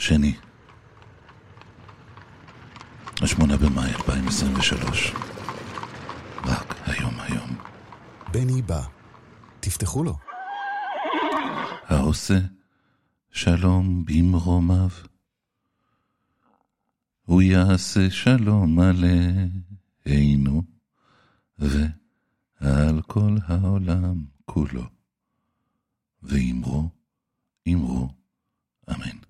שני, השמונה במאי 2023. רק היום היום. בני בא. תפתחו לו. העושה שלום במרומיו. הוא יעשה שלום עלינו ועל כל העולם כולו. ואמרו, אמרו, אמן,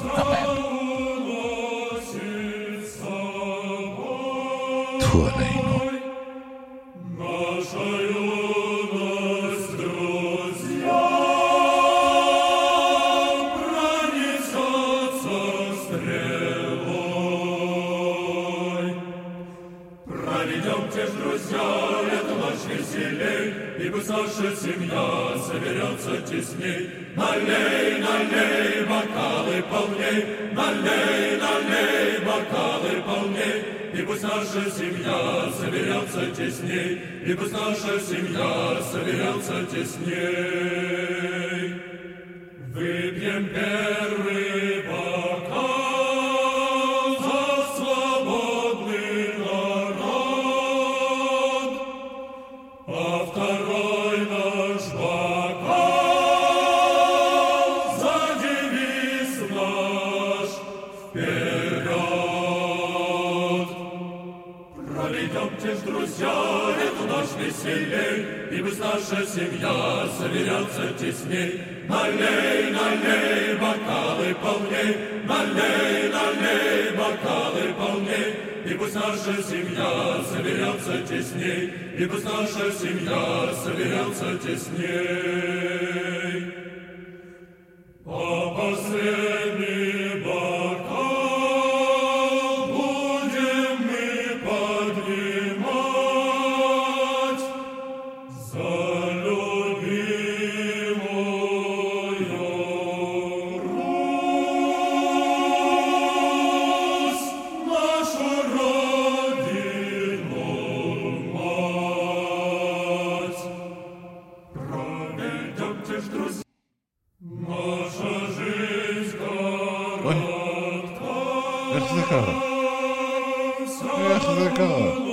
Tua name. Наша семья соберется тесней, пусть наша семья соберется тесней. Пусть наша семья соберется тесней, И пусть наша семья соберется тесней. А последний איך זה קרה? איך זה קרה?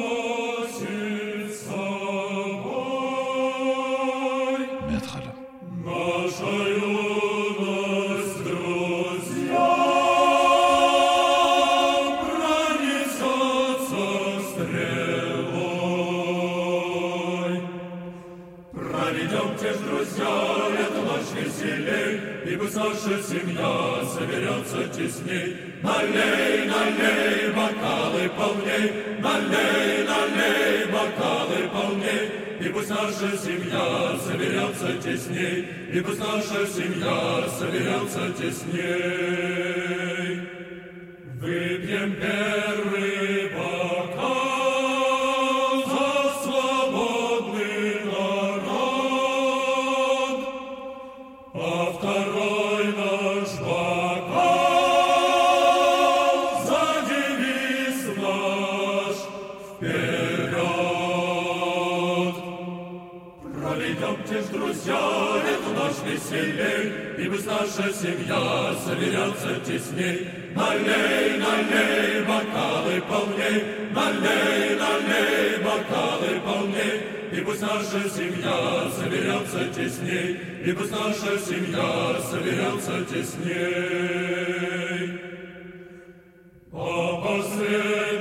пусть наша семья соберется тесней, И пусть наша семья соберется тесней. Налей, налей, бокалы полней, И пусть наша семья соберется тесней, И пусть наша семья соберется тесней. По последний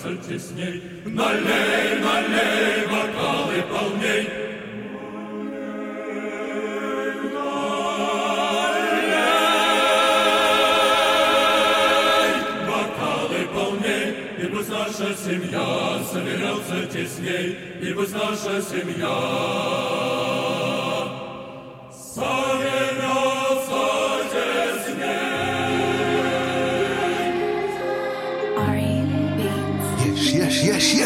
соберется тесней. Налей, налей, бокалы полней, наша семья соберется тесней, и пусть наша семья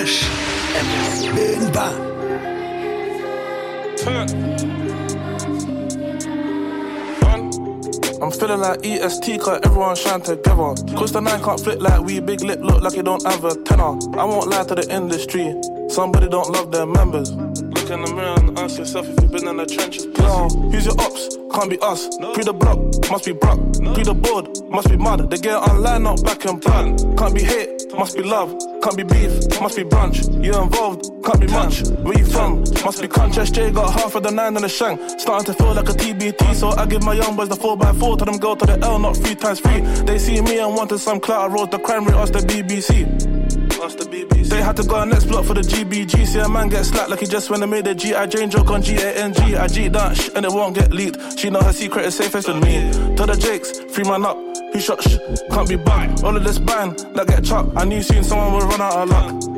Ba. I'm feeling like EST, cause everyone shine together. Cause the nine can't flip like we, big lip look like you don't have a tenor. I won't lie to the industry, somebody don't love their members. Look in the mirror and ask yourself if you've been in the trenches. Yo, who's your ops? Can't be us. Pre the block, must be Brock. Pre the board, must be mud. They get online, not back and plan. Can't be hate, must be love. Can't be beef, must be brunch. You involved, can't be much. Where you from? Must be crunch. SJ got half of the nine in the shank. Starting to feel like a TBT, so I give my young boys the 4x4. Tell them go to the L, not three times three. They see me and wanted some clout. I rose the crime rate, ask the BBC. Ask the BBC. They had to go next block for the GBG. See a man get slapped like he just went and made a G.I. Jane joke on G-A-N-G. I G that sh- and it won't get leaked. She know her secret is safest with me. Tell the Jakes, free man up. Who shot sh- Can't be bugged. All of this bang, like get chopped. I knew soon someone would run out of luck.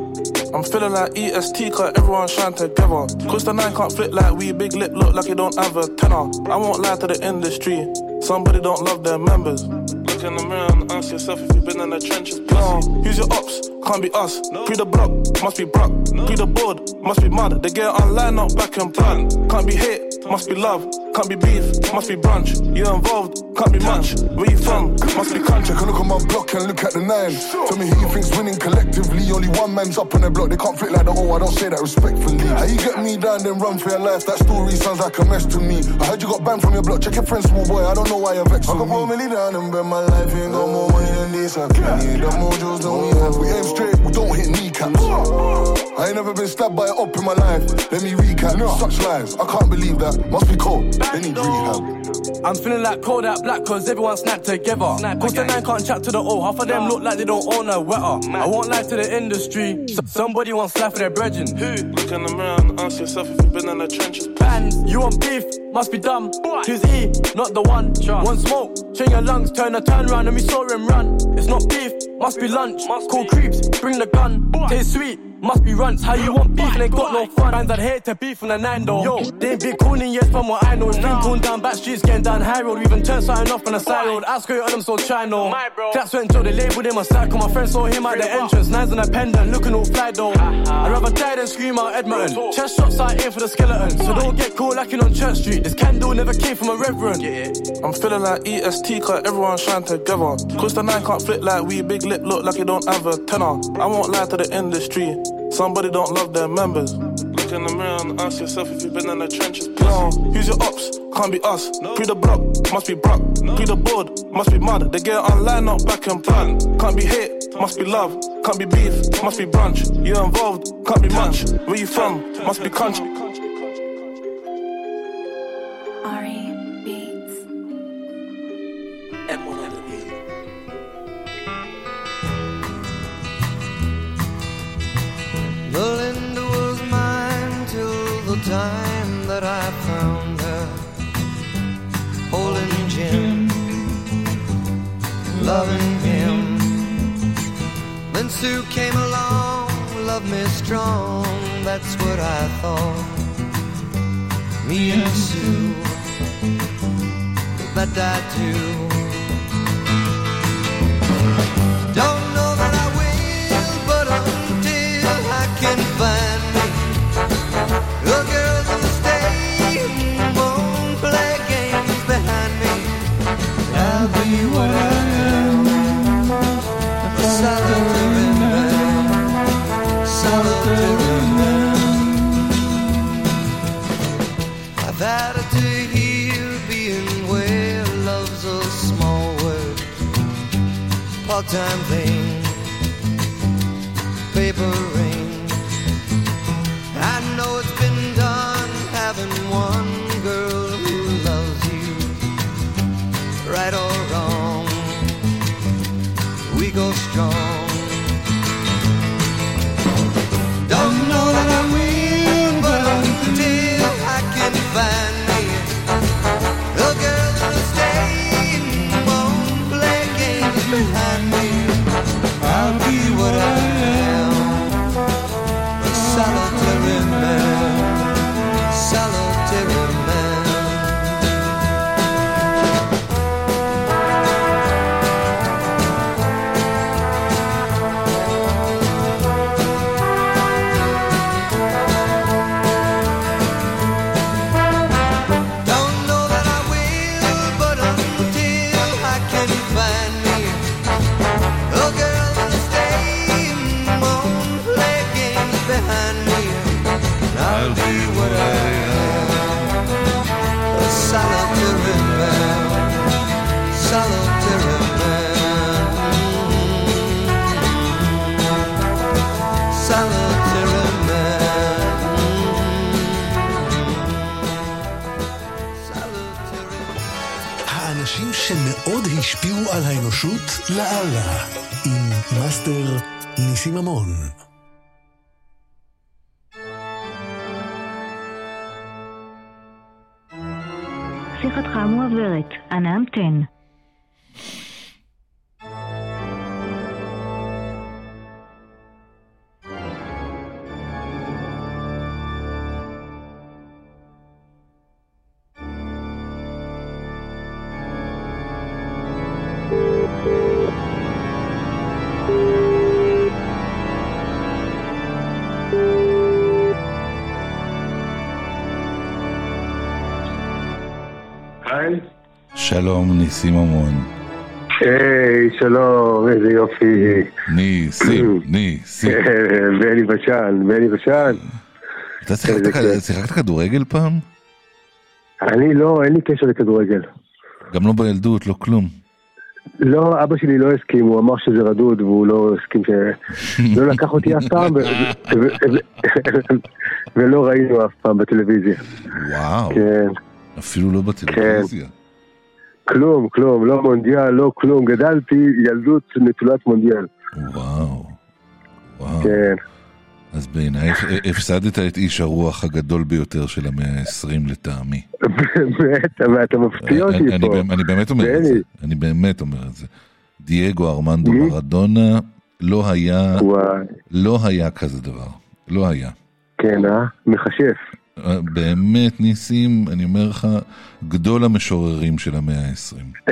I'm feeling like EST, cause everyone shine together. Cause the nine can't flip like we, big lip look like you don't have a tenor. I won't lie to the industry, somebody don't love their members. Look in the mirror and ask yourself if you've been in the trenches. Yo, who's your ops? Can't be us. Pre the block, must be Brock. Pre the board, must be mud. They get online, not back and plan. Can't be hate, must be love. Can't be beef, must be brunch. You involved, can't be much. Where you from? Must be country. A look at my block and look at the nine. Tell me who you think's winning collectively. Only one man's up on the block. They can't fit like the I don't say that respectfully. How you get me down, then run for your life? That story sounds like a mess to me. I heard you got banned from your block. Check your friends, small boy. I don't know why you're vexed. I put a million down and bet my life ain't got more money than this. I need the mojos than we have. We aim straight, we don't hit kneecaps. I ain't never been stabbed by an op in my life. Let me recap. Such lies, I can't believe that. Must be cold. They need rehab. I'm feeling like cold out black cause everyone snapped together. Cause the nine can't chat to the O. Half of them look like they don't own a wetter. I won't lie to the industry. S- somebody wants life for their brethren. Who? Look in the mirror and ask yourself if you've been in the trenches. Bands, you want beef? Must be dumb. Who's E? Not the one. One smoke, chain your lungs, turn a turn round and we saw him run. It's not beef, must be lunch. Call creeps, bring the gun. Taste sweet. Must be runts, how you want beef and they got no fun. Bands I'd hate to beef on the nine though. Yo, they ain't big cooning yes from what I know. It's been cooled down back streets, getting down high road. We even turned something off on the side road. I screw on them so try no. Claps went Joe, they labeled him a psycho. My friend saw him at the entrance. Nines on a pendant, looking all fly though. I'd rather die than scream out Edmonton. Chest shots I aim for the skeleton. So don't get caught lacking on Church Street. This candle never came from a reverend. I'm feeling like EST, cause everyone shine together. Cause the nine can't flip like we, big lip look like you don't have a tenor. I won't lie to the industry, somebody don't love their members. Look in the mirror and ask yourself if you've been in the trenches. Yo, who's your ops? Can't be us. Pre the block, must be Brock. Pre the board, must be mud. They get online, not back and plan. Can't be hate, must be love. Can't be beef, must be brunch. You're involved, can't be much. Where you from? Must be country. שלום, ניסים ממון. היי, שלום, איזה יופי. ניסים, ניסים. בני בשן, בני בשן. אתה שיחקת כדורגל פעם? אני לא, אין לי קשר לכדורגל. גם לא בילדות, לא כלום. לא, אבא שלי לא הסכים, הוא אמר שזה רדוד, והוא לא הסכים ש... לא לקח אותי אף פעם, ולא ראינו אף פעם בטלוויזיה. וואו, כן, אפילו לא בטלוויזיה. כלום, כלום, לא מונדיאל, לא כלום. גדלתי ילדות נטולת מונדיאל. וואו, וואו. כן. אז בעיניי הפ- הפסדת את איש הרוח הגדול ביותר של המאה ה-20 לטעמי. באמת, אבל אתה מפתיע אותי אני- אני פה. אני באמת אומר את זה. אני באמת אומר את זה. דייגו ארמנדו מרדונה לא היה, לא היה כזה דבר, לא היה. כן, אה? מכשף. באמת ניסים, אני אומר לך, גדול המשוררים של המאה ה-20.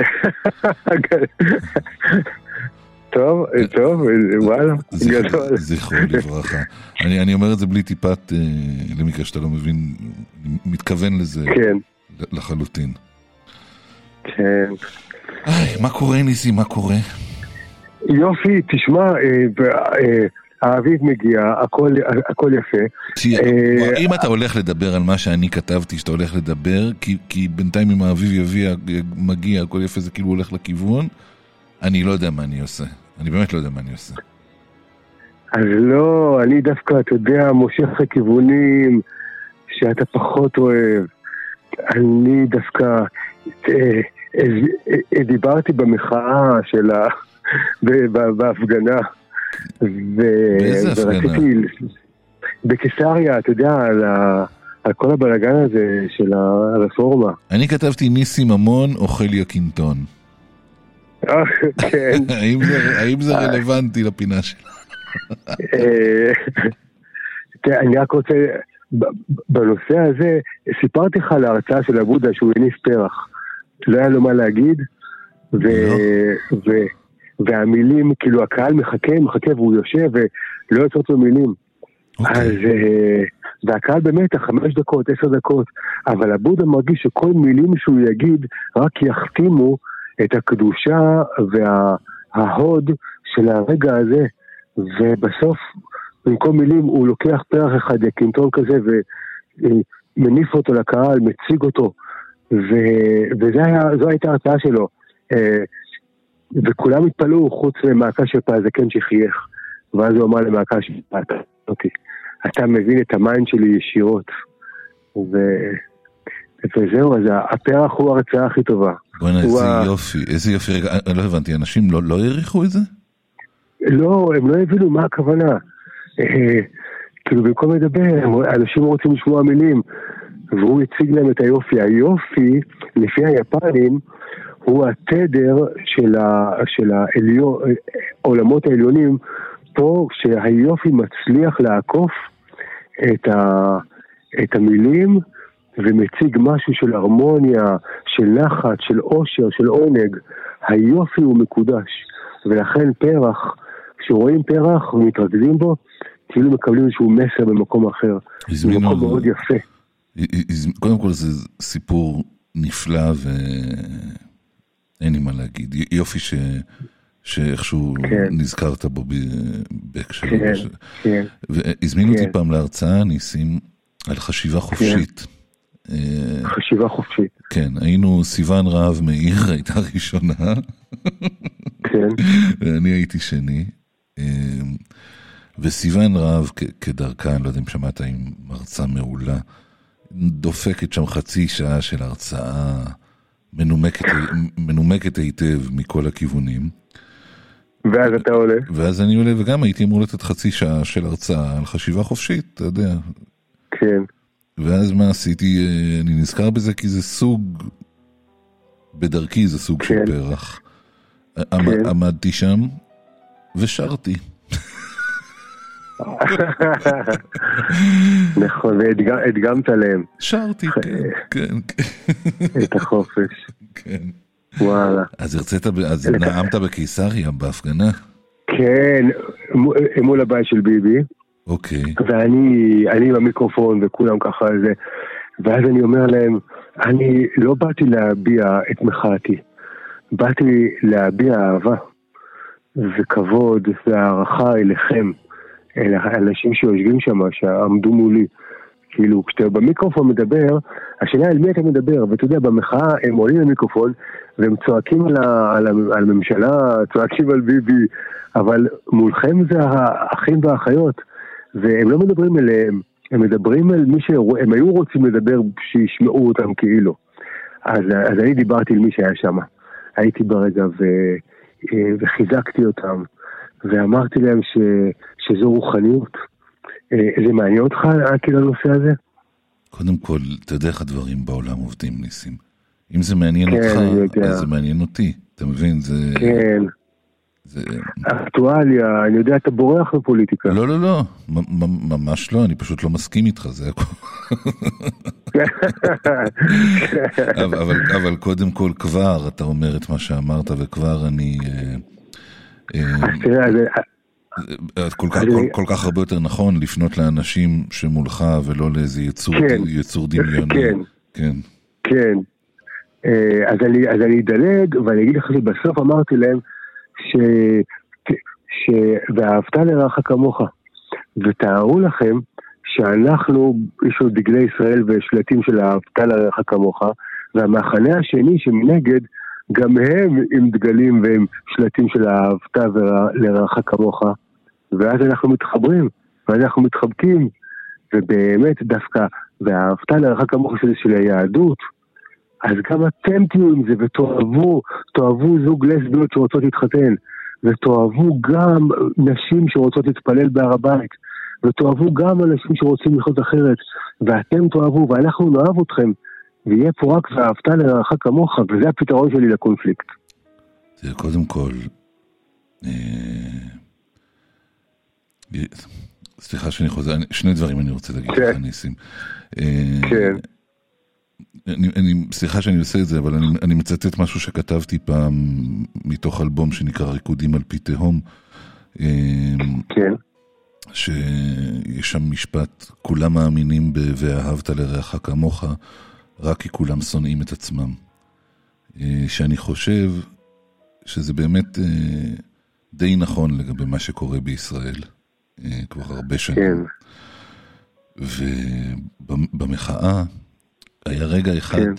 טוב, טוב, וואלה, גדול. זכרו לברכה. אני, אני אומר את זה בלי טיפת, אה, למקרה שאתה לא מבין, מתכוון לזה כן. לחלוטין. כן. איי, מה קורה ניסים, מה קורה? יופי, תשמע, אה, אה, האביב מגיע, הכל הכל יפה. תהיה, אה, אם אתה הולך לדבר על מה שאני כתבתי שאתה הולך לדבר, כי, כי בינתיים אם האביב יביא, מגיע, הכל יפה, זה כאילו הולך לכיוון, אני לא יודע מה אני עושה. אני באמת לא יודע מה אני עושה. אז לא, אני דווקא, אתה יודע, מושך לכיוונים שאתה פחות אוהב. אני דווקא אה, אה, אה, דיברתי במחאה של ה... בהפגנה. ו- באיזה הפגנה? בקיסריה, אתה יודע, על, ה... על כל הבלאגן הזה של הרפורמה. אני כתבתי ניסים ממון אוכל יקינטון. אה, כן. האם זה- האם זה רלוונטי לפינה שלה? אה, אני רק רוצה, בנושא הזה, סיפרתי לך על ההרצאה של אבודה שהוא הניף פרח. לא היה לו מה להגיד, ו... ו... והמילים, כאילו הקהל מחכה, מחכה והוא יושב ולא יוצאות לו מילים. אוקיי. אז, אה, והקהל במתח, חמש דקות, עשר דקות, אבל אבודה מרגיש שכל מילים שהוא יגיד רק יחתימו את הקדושה וההוד של הרגע הזה, ובסוף, במקום מילים, הוא לוקח פרח אחד, יקינטון כזה, ומניף אותו לקהל, מציג אותו, וזו הייתה ההרצאה שלו. אה, וכולם התפלאו חוץ ממהאקשיאפה הזקן שחייך. ואז הוא אמר למהאקשיאפה הזקן, אותי, אתה מבין את ה mind שלי ישירות. ו... וזהו, אז הפרח הוא ההרצאה הכי טובה. בוא'נה, איזה ה- יופי, איזה יופי. רגע, אני לא הבנתי, אנשים לא- לא העריכו את זה? לא, הם לא הבינו מה הכוונה. אה, כאילו במקום לדבר, אנשים רוצים לשמוע מילים, והוא הציג להם את היופי. היופי, לפי היפנים, הוא התדר של, ה, של העליון, העולמות העליונים, פה שהיופי מצליח לעקוף את, ה, את המילים ומציג משהו של הרמוניה, של נחת, של עושר, של עונג. היופי הוא מקודש, ולכן פרח, כשרואים פרח ומתרכזים בו, כאילו מקבלים איזשהו מסר במקום אחר. זה הזמינו- מקום מאוד יפה. קודם כל זה סיפור נפלא ואין לי מה להגיד. יופי ש... שאיכשהו כן. נזכרת בו ב- בהקשר. כן, ש- כן. והזמינו אותי כן. פעם להרצאה, ניסים, על חשיבה חופשית. אה, חשיבה חופשית. כן, היינו סיון רהב מאיר, הייתה ראשונה, כן, ואני הייתי שני. אה, וסיון רהב, כדרכה, אני לא יודע אם שמעת, היא מרצה מעולה, דופקת שם חצי שעה של הרצאה מנומקת, מנומקת היטב מכל הכיוונים. ואז אתה עולה. ואז אני עולה, וגם הייתי אמור לתת חצי שעה של הרצאה על חשיבה חופשית, אתה יודע. כן, ואז מה עשיתי? אה, אני נזכר בזה כי זה סוג, בדרכי זה סוג של כן. פרח. עמ- כן. עמדתי שם ושרתי. נכון, והדגמת להם שרתי, כן, כן, כן, את החופש. כן. וואלה. אז הרצית, אז נאמת בקיסריה בהפגנה? כן, מול הבית של ביבי, אוקיי. ואני אני עם המיקרופון וכולם ככה זה, ואז אני אומר להם, אני לא באתי להביע את מחאתי, באתי להביע אהבה וכבוד והערכה אליכם, אל האנשים שיושבים שם, שעמדו מולי. כאילו, כשאתה במיקרופון מדבר, השאלה אל מי אתה מדבר, ואתה יודע, במחאה הם עולים למיקרופון והם צועקים על, ה, על, ה, על הממשלה, צועקים על ביבי, אבל מולכם זה האחים והאחיות, והם לא מדברים אליהם, הם מדברים על מי שהם היו רוצים לדבר, שישמעו אותם כאילו. אז, אז אני דיברתי על מי שהיה שם. הייתי ברגע ו, אה, וחיזקתי אותם, ואמרתי להם ש, שזו רוחניות. אה, זה מעניין אותך, כאילו, הנושא הזה? קודם כל, אתה יודע איך הדברים בעולם עובדים, ניסים. אם זה מעניין כן, אותך. אז זה מעניין אותי. אתה מבין? זה... כן, זה... אקטואליה, אני יודע, אתה בורח מפוליטיקה. לא, לא, לא, ממש לא, אני פשוט לא מסכים איתך, זה הכול. אבל, אבל, אבל קודם כל כבר אתה אומר את מה שאמרת, וכבר אני... אה, אז תראה, אה, כל כך, כל, כל כך הרבה יותר נכון לפנות לאנשים שמולך ולא לאיזה יצור, כן. יצור דמיוני. כן. כן. כן. אה, אז אני, אז אני אדלג, ואני אגיד לך שבסוף אמרתי להם ש... ש... ואהבת לרעך כמוך. ותארו לכם שאנחנו, יש לנו דגלי ישראל ושלטים של אהבת לרעך כמוך, והמחנה השני שמנגד, גם הם עם דגלים והם שלטים של אהבת ורע- לרעך כמוך, ואז אנחנו מתחברים, ואז אנחנו מתחבקים, ובאמת דווקא, ואהבת לרעך כמוך שזה של היהדות, אז גם אתם תהיו עם זה ותאהבו, תאהבו זוג לסביות שרוצות להתחתן, ותאהבו גם נשים שרוצות להתפלל בהר הבית, ותאהבו גם אנשים שרוצים לחיות אחרת, ואתם תאהבו ואנחנו נאהב אתכם, ויהיה פה רק ואהבת לרעך כמוך, וזה הפתרון שלי לקונפליקט. זה קודם כל, אה, סליחה שאני חוזר, שני דברים אני רוצה להגיד כן. לך, ניסים. אה, כן. אני, אני, סליחה שאני עושה את זה, אבל אני, אני מצטט משהו שכתבתי פעם מתוך אלבום שנקרא ריקודים על פי תהום. אה, כן. שיש שם משפט, כולם מאמינים ב- ואהבת לרעך כמוך, רק כי כולם שונאים את עצמם. אה, שאני חושב שזה באמת אה, די נכון לגבי מה שקורה בישראל אה, כבר הרבה שנים. כן. ובמחאה היה רגע אחד כן.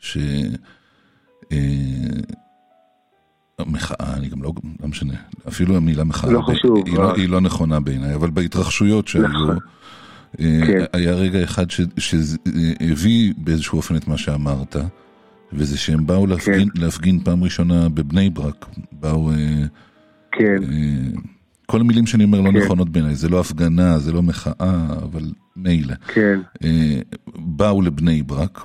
ש... אה, המחאה, אני גם לא, לא משנה, אפילו המילה מחאה, לא חשוב, היא, לא. היא לא נכונה בעיניי, אבל בהתרחשויות שהיו, נכון. אה, כן. היה רגע אחד שהביא באיזשהו אופן את מה שאמרת, וזה שהם באו להפגין, כן. להפגין פעם ראשונה בבני ברק, באו... אה, כן. אה, כל המילים שאני אומר לא כן. נכונות בעיניי, זה לא הפגנה, זה לא מחאה, אבל מילא. כן. אה, באו לבני ברק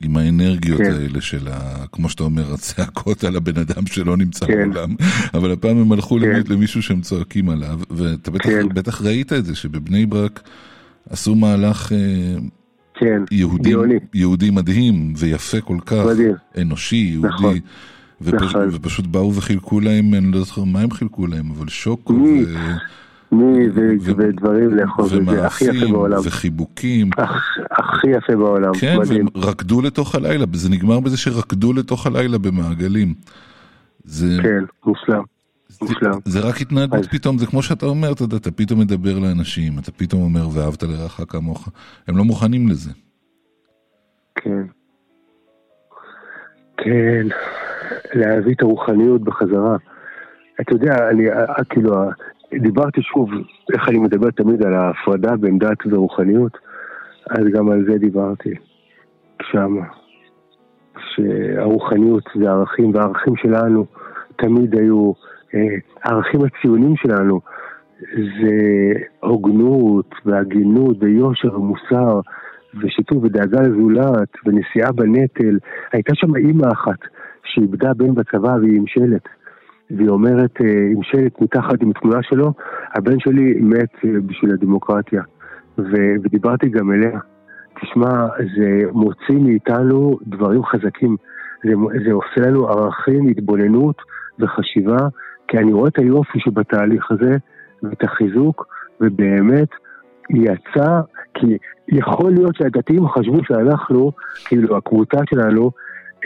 עם האנרגיות כן. האלה של, ה, כמו שאתה אומר, הצעקות על הבן אדם שלא נמצא כן. בעולם, אבל הפעם הם הלכו כן. למי- למישהו שהם צועקים עליו, ואתה בטח, כן. בטח ראית את זה, שבבני ברק עשו מהלך אה, כן. יהודי, גאוני. יהודי מדהים ויפה כל כך, מדהים. אנושי, יהודי. נכון. ופש, נכון. ופשוט באו וחילקו להם, אני לא זוכר מה הם חילקו להם, אבל שוקו מי? ו... מי ו- ו- ודברים לאכול, זה הכי יפה בעולם. וחיבוקים. הכ- הכי יפה בעולם. כן, מדהים. והם רקדו לתוך הלילה, זה נגמר בזה שרקדו לתוך הלילה במעגלים. זה, כן, מושלם. מושלם. זה רק התנהגות אז- פתאום, זה כמו שאתה אומר, אתה יודע, אתה פתאום מדבר לאנשים, אתה פתאום אומר ואהבת לרעך כמוך, הם לא מוכנים לזה. כן. כן, להביא את הרוחניות בחזרה. אתה יודע, אני אה, כאילו, אה, דיברתי שוב, איך אני מדבר תמיד על ההפרדה בין דת ורוחניות, אז גם על זה דיברתי שם. שהרוחניות זה ערכים, והערכים שלנו תמיד היו, אה, הערכים הציונים שלנו זה הוגנות והגינות ויושר ומוסר ושיתוף ודאגה לזולת ונשיאה בנטל. הייתה שם אימא אחת שאיבדה בן בצבא והיא עם שלט. והיא אומרת, אה, עם שלט מתחת עם תמונה שלו, הבן שלי מת אה, בשביל הדמוקרטיה. ו- ודיברתי גם אליה. תשמע, זה מוציא מאיתנו דברים חזקים. זה, זה עושה לנו ערכים, התבוננות וחשיבה, כי אני רואה את היופי שבתהליך הזה, ואת החיזוק, ובאמת יצא, כי יכול להיות שהדתיים חשבו שאנחנו, כאילו הקבוצה שלנו,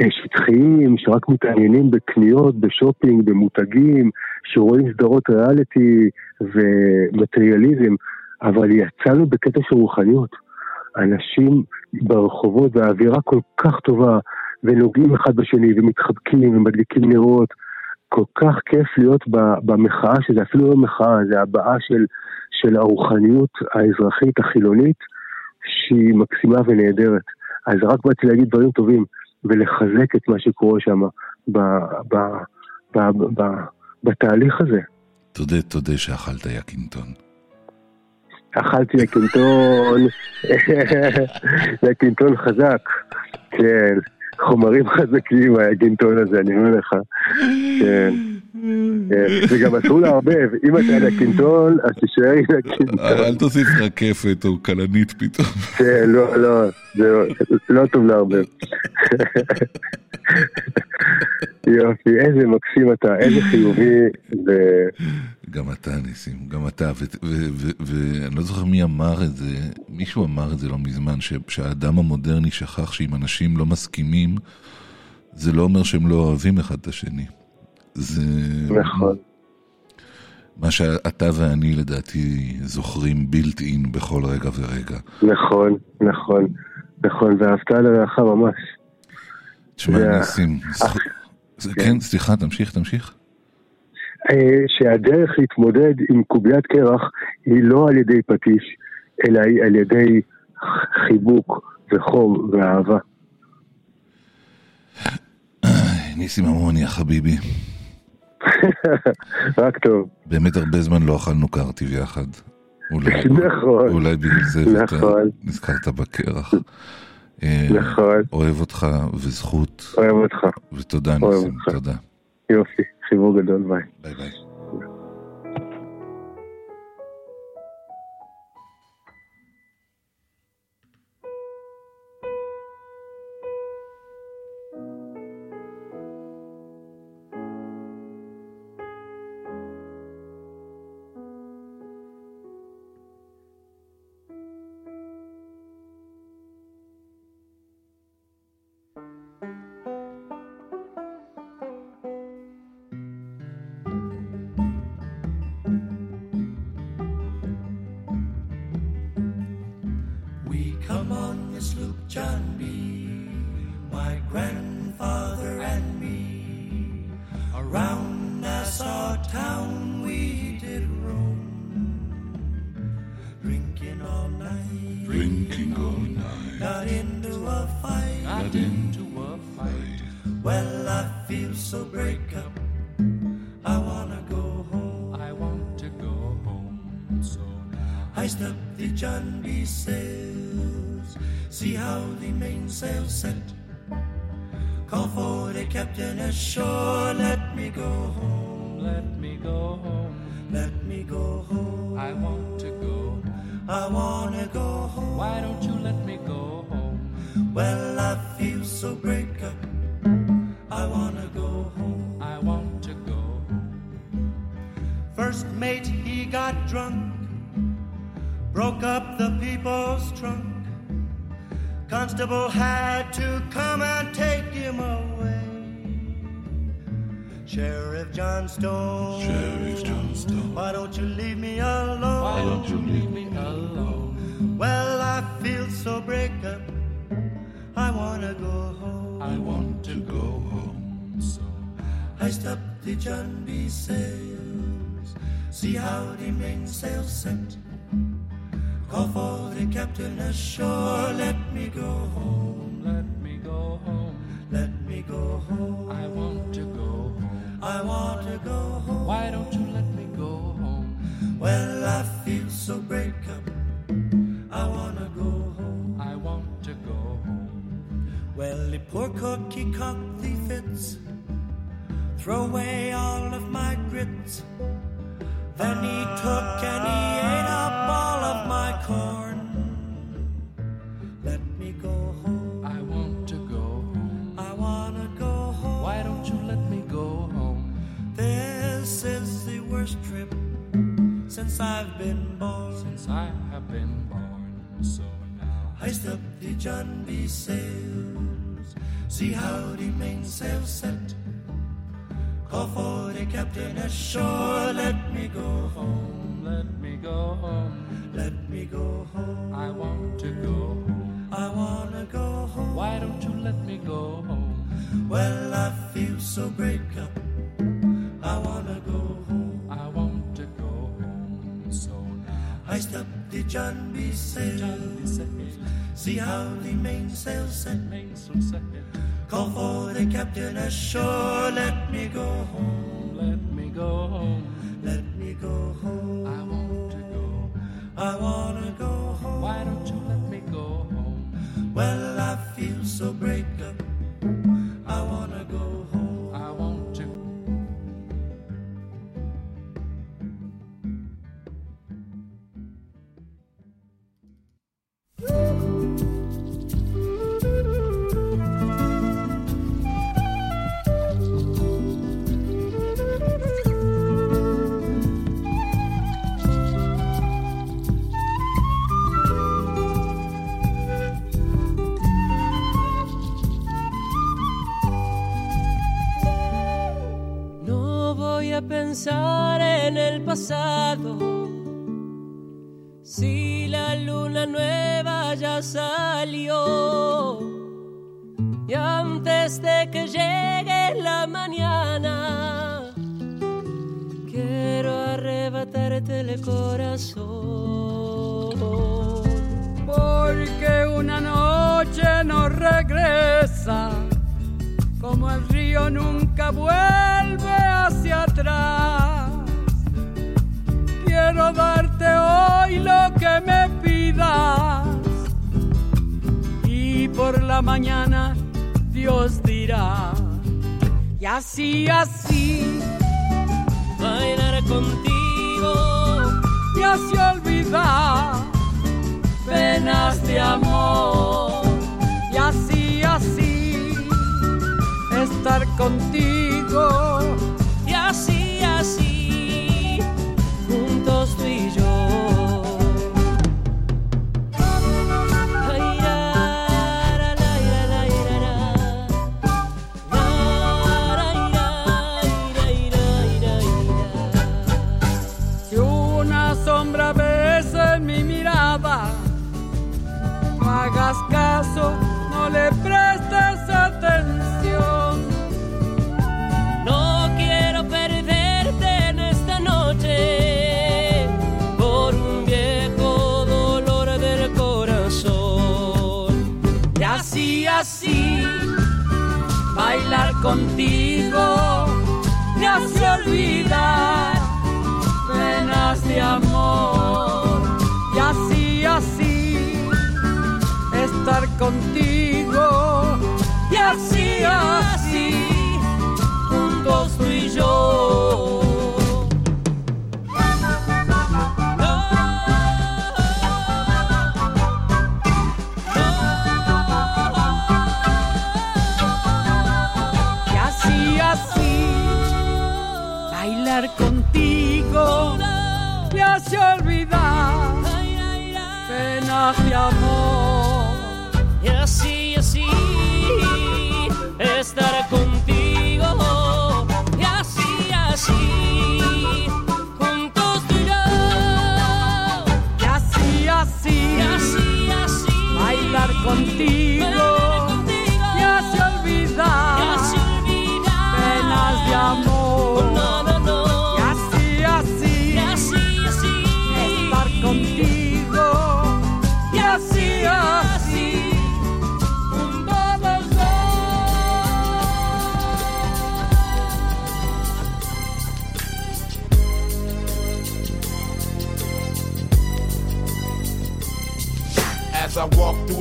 אה, שטחיים, שרק מתעניינים בקניות, בשופינג, במותגים, שרואים סדרות ריאליטי ומטריאליזם, אבל יצאנו בקטע של רוחניות. אנשים ברחובות והאווירה כל כך טובה, ונוגעים אחד בשני, ומתחבקים, ומדליקים נרות. כל כך כיף להיות במחאה, שזה אפילו לא מחאה, זה הבעה של, של הרוחניות האזרחית החילונית, שהיא מקסימה ונהדרת. אז רק באתי להגיד דברים טובים, ולחזק את מה שקורה שם בתהליך הזה. תודה, תודה שאכלת יקינטון. אכלתי יקינטון, יקינטון חזק, כן, חומרים חזקים היקינטון הזה, אני אומר לך, כן. כן, וגם אסור לערבב, אם אתה על יקינטון, אז תישאר עם יקינטון. אל תוסיף רקפת או כלנית פתאום. כן, לא, לא, זה לא טוב לערבב. יופי, איזה מקסים אתה, איזה חיובי. גם אתה, ניסים, גם אתה, ואני לא זוכר מי אמר את זה, מישהו אמר את זה לא מזמן, שהאדם המודרני שכח שאם אנשים לא מסכימים, זה לא אומר שהם לא אוהבים אחד את השני. זה... נכון. מה שאתה ואני לדעתי זוכרים בילט אין בכל רגע ורגע. נכון, נכון, נכון, ואהבת לרעך ממש. תשמע, זכ- זה- כן, סליחה, תמשיך, תמשיך. אה, שהדרך להתמודד עם קוביית קרח היא לא על ידי פטיש, אלא היא על ידי חיבוק וחום ואהבה. ניסים אמוני, חביבי. רק טוב. באמת הרבה זמן לא אכלנו קרטיב יחד. אולי, נכון. אולי בגלל זה נכון. נזכרת בקרח. אה, נכון. אוהב אותך וזכות, אוהב אותך. ותודה ניסים. תודה. יופי, חיבור גדול, ביי. ביי ביי. Johnstone, Sheriff Johnstone. why don't you leave me alone? Why don't you leave me alone? Well, I feel so break up. I wanna go home. I want to go home. So Iced up the John B. sails. See how the mainsail set. Call for the captain ashore. Let me go home. let me go home. Let me go home. I want to go home. I want to go home. Why don't you let me go home? Well, I feel so break up. I wanna go home. I want to go home. Well, the poor cook, he cocked the fits. Throw away all of my grits. Then he took and he ate up all of my corn. Since I've been born. Since I have been born, so now Iced up the John B. sails. See how the mainsail set. Call for the captain ashore. Let me go home. let me go home. Let me go home. I want to go home. I wanna go home. Why don't you let me go home? Well, I feel so break up. I wanna go home. Iced up the John B. sails. John B. sails. See how the mainsail set. mainsail set. Call for the captain ashore. Let me go home. Let me go home. Let me go home. I want to go. I wanna go home. Why don't you let me go home? Well, I feel so break up. de mi mirada. No hagas caso, no le prestes atención. No quiero perderte en esta noche por un viejo dolor del corazón. Y así, así, bailar contigo me hace olvidar penas de amor. Estar contigo. Y así, así, juntos tú y yo. Contigo me hace olvidar penas de amor.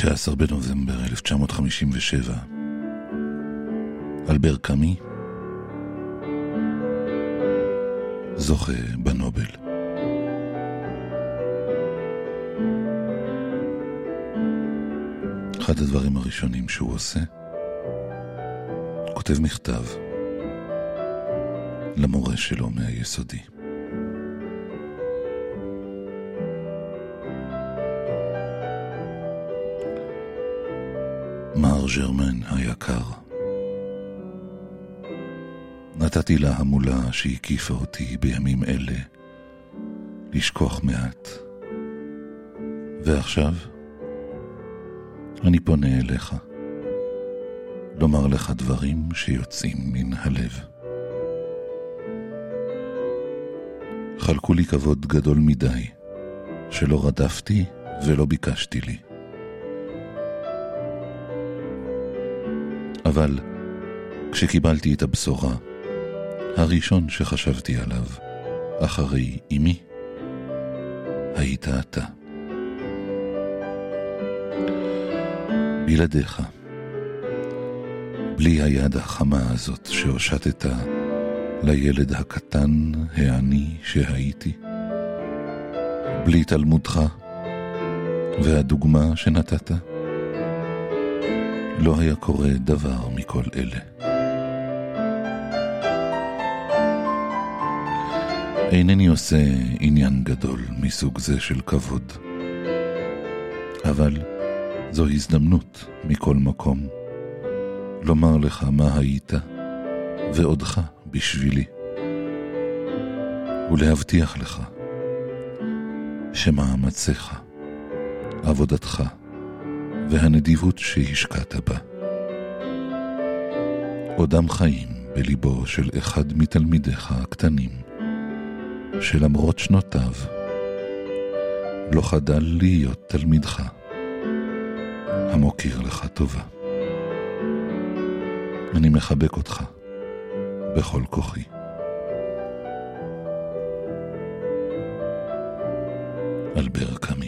19 בנובמבר 1957. אלבר קאמי זוכה בנובל. אחד הדברים הראשונים שהוא עושה, כותב מכתב למורה שלו מהיסודי. מר ז'רמן היקר, נתתי לה המולה שהקיפה אותי בימים אלה לשכוח מעט. ועכשיו אני פונה אליך, לומר לך דברים שיוצאים מן הלב. חלקו לי כבוד גדול מדי, שלא רדפתי ולא ביקשתי לי. אבל כשקיבלתי את הבשורה, הראשון שחשבתי עליו, אחרי אמי, היית אתה. בלעדיך, בלי היד החמה הזאת שהושטת לילד הקטן, העני שהייתי, בלי תלמודך והדוגמה שנתת, לא היה קורה דבר מכל אלה. אינני עושה עניין גדול מסוג זה של כבוד, אבל זו הזדמנות מכל מקום לומר לך מה היית ועודך בשבילי, ולהבטיח לך שמאמציך, עבודתך והנדיבות שהשקעת בה עודם חיים בליבו של אחד מתלמידיך הקטנים, שלמרות שנותיו לא חדל להיות תלמידך. המוקיר לך טובה. אני מחבק אותך בכל כוחי. אלבר קאמי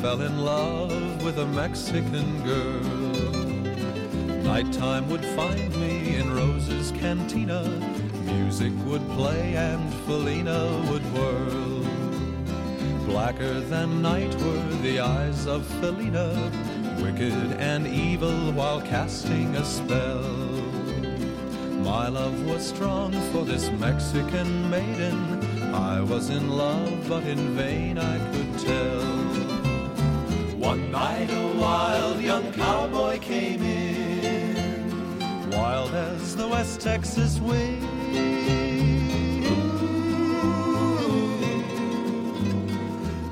fell in love with a Mexican girl. Nighttime would find me in Rose's cantina. Music would play and Felina would whirl. Blacker than night were the eyes of Felina, wicked and evil while casting a spell. My love was strong for this Mexican maiden. I was in love, but in vain I could tell. One night a wild young cowboy came in, wild as the West Texas wind.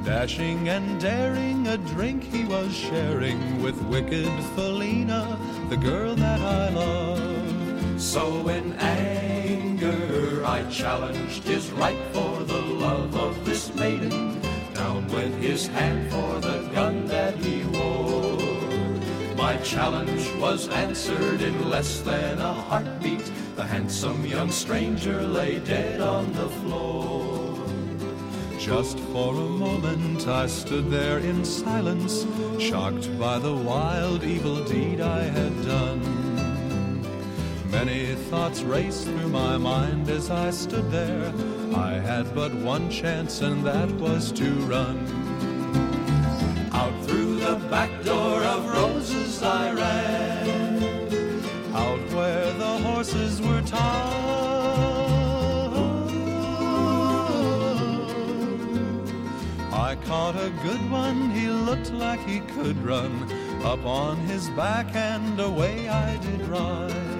Dashing and daring, a drink he was sharing with wicked Felina, the girl that I love. So in anger, I challenged his right for the love of this maiden. Down went his hand for the gun that he wore. My challenge was answered in less than a heartbeat. The handsome young stranger lay dead on the floor. Just for a moment I stood there in silence, shocked by the wild evil deed I had done. Many thoughts raced through my mind as I stood there. I had but one chance, and that was to run. Back door of roses I ran, out where the horses were tied. I caught a good one, he looked like he could run. Up on his back and away I did ride.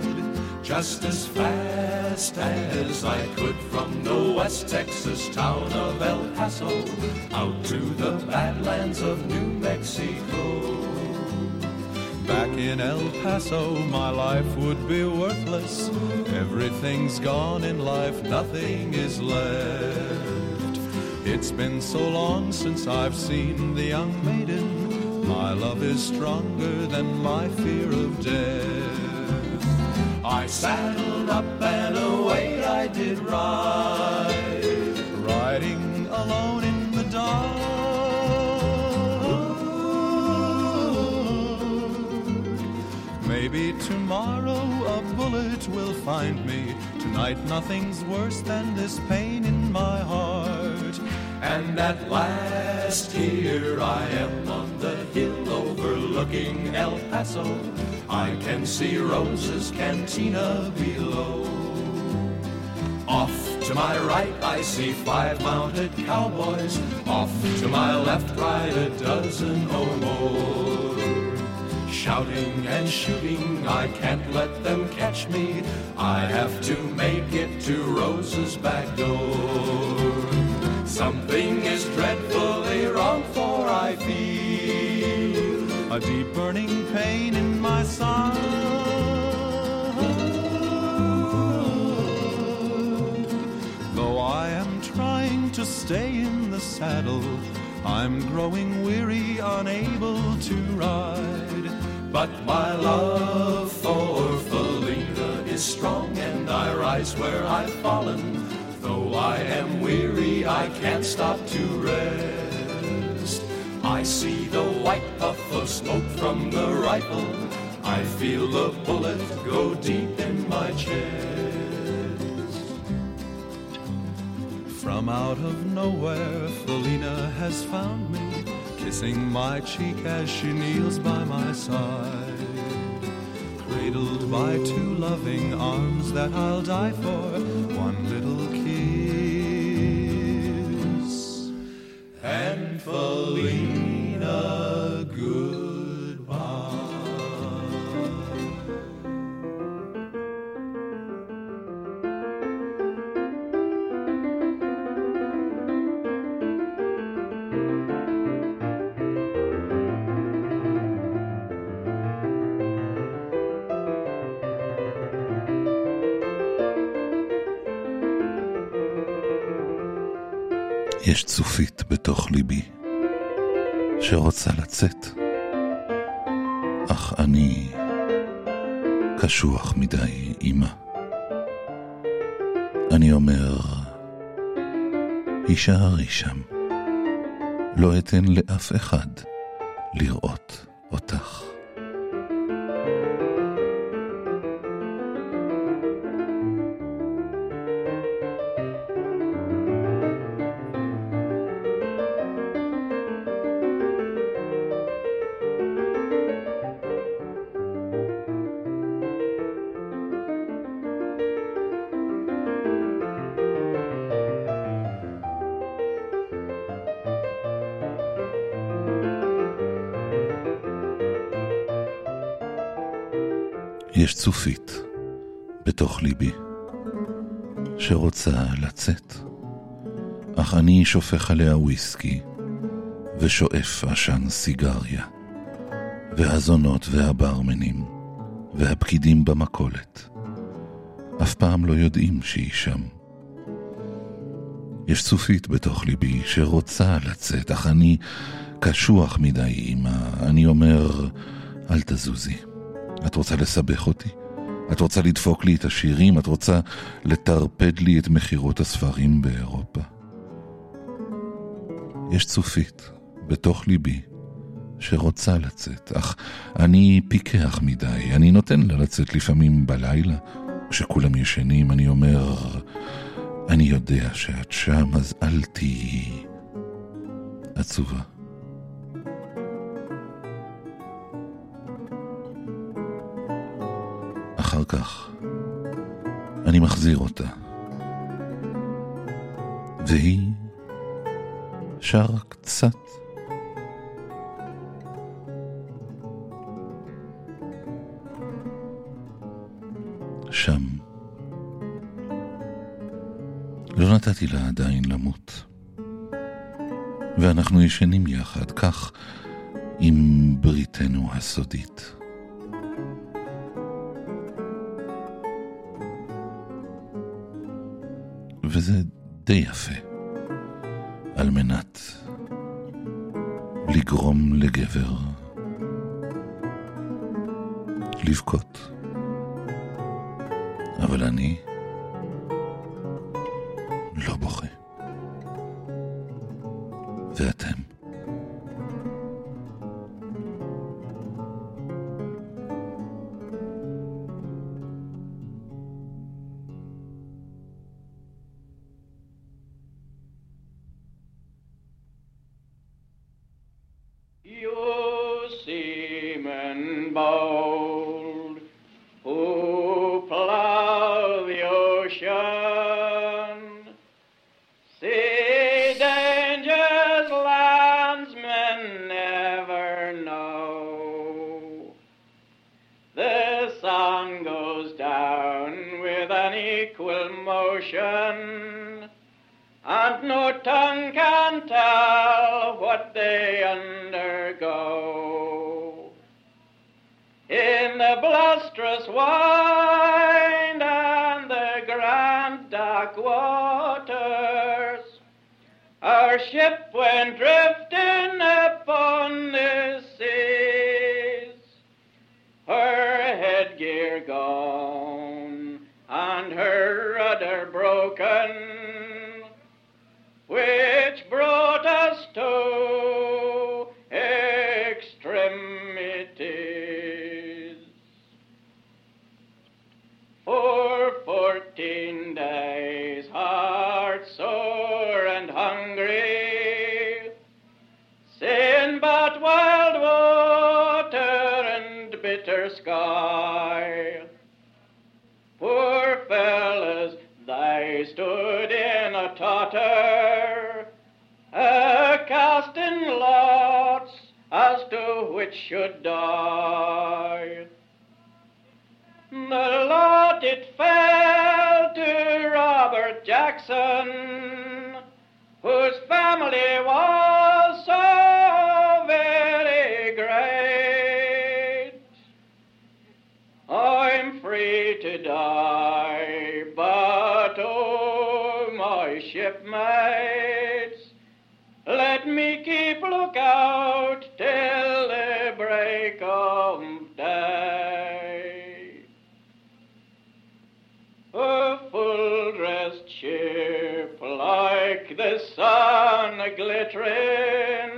Just as fast as I could from the West Texas town of El Paso out to the badlands of New Mexico. Back in El Paso, my life would be worthless. Everything's gone in life, nothing is left. It's been so long since I've seen the young maiden. My love is stronger than my fear of death. I saddled up and away I did ride, riding alone in the dark. Maybe tomorrow a bullet will find me. Tonight nothing's worse than this pain in my heart. And at last here I am on the hill overlooking El Paso. I can see Rose's cantina below. Off to my right I see five mounted cowboys. Off to my left ride a dozen or more. Shouting and shooting, I can't let them catch me. I have to make it to Rose's back door. Something is dreadfully wrong, for I feel a deep burning pain in my side. Though I am trying to stay in the saddle, I'm growing weary, unable to ride. But my love for Felina is strong, and I rise where I've fallen. Though I am weary, I can't stop to rest. I see the white puff of smoke from the rifle. I feel the bullet go deep in my chest. From out of nowhere, Felina has found me, kissing my cheek as she kneels by my side. Cradled by two loving arms that I'll die for, one little faithfully. יש צופית בתוך ליבי שרוצה לצאת, אך אני קשוח מדי, אמא. אני אומר, הישארי שם, לא אתן לאף אחד לראות אותך. יש צופית בתוך ליבי שרוצה לצאת, אך אני שופך עליה וויסקי ושואף עשן סיגריה, והזונות והברמנים והפקידים במכולת אף פעם לא יודעים שהיא שם. יש צופית בתוך ליבי שרוצה לצאת, אך אני קשוח מדי, אמא. אני אומר, אל תזוזי. את רוצה לסבך אותי? את רוצה לדפוק לי את השירים? את רוצה לטרפד לי את מכירות הספרים באירופה? יש צופית בתוך ליבי שרוצה לצאת, אך אני פיקח מדי. אני נותן לה לצאת לפעמים בלילה, כשכולם ישנים, אני אומר, אני יודע שאת שם, אז אל תהיי עצובה. כך אני מחזיר אותה. והיא שרה קצת. שם. לא נתתי לה עדיין למות. ואנחנו ישנים יחד, כך עם בריתנו הסודית. וזה די יפה, על מנת לגרום לגבר לבכות. אבל אני לא בוכה. ואתם? Should die. Glittering,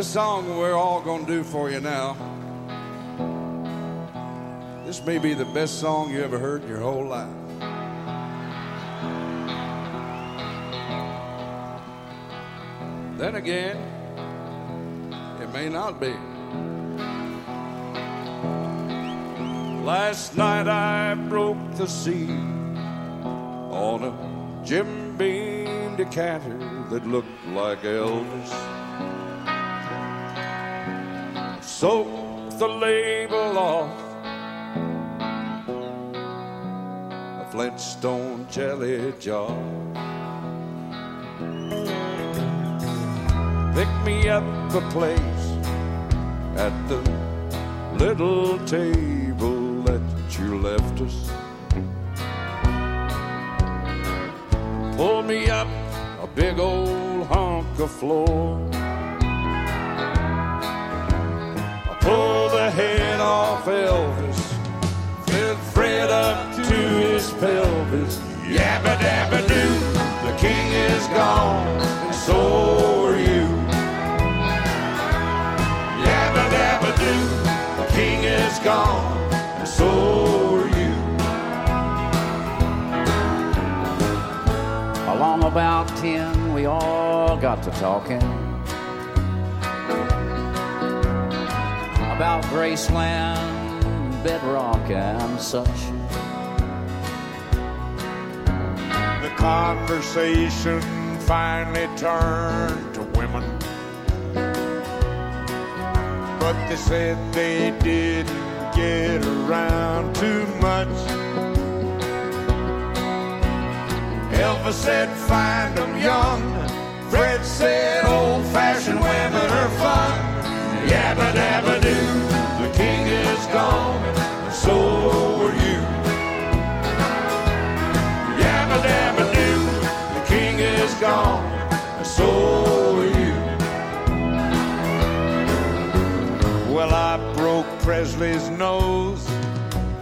This song we're all going to do for you now. This may be the best song you ever heard in your whole life. Then again, it may not be. Last night I broke the seal on a Jim Beam decanter that looked like Elvis. Soaked the label off a Flintstone jelly jar. Pick me up a place at the little table that you left us. Pull me up a big old hunk of floor. Pull the head off Elvis, fed Fred up to his pelvis. Yabba dabba doo, the king is gone, and so are you. Yabba dabba doo, the king is gone, and so are you. Along about ten, we all got to talking about Graceland, bedrock, and such. The conversation finally turned to women. But they said they didn't get around too much. Elvis said, find them young. Presley's nose.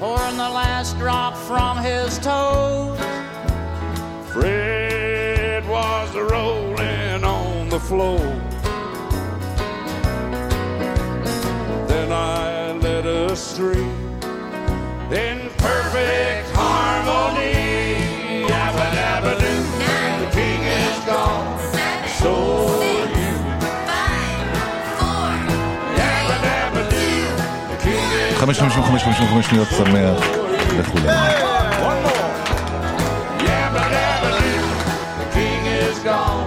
Pouring the last drop from his toes. Fred was rolling on the floor. Then I led us astray in perfect king is 555 55 שניות שמח לכולם. One more. Yabba dabba doo, the king is gone.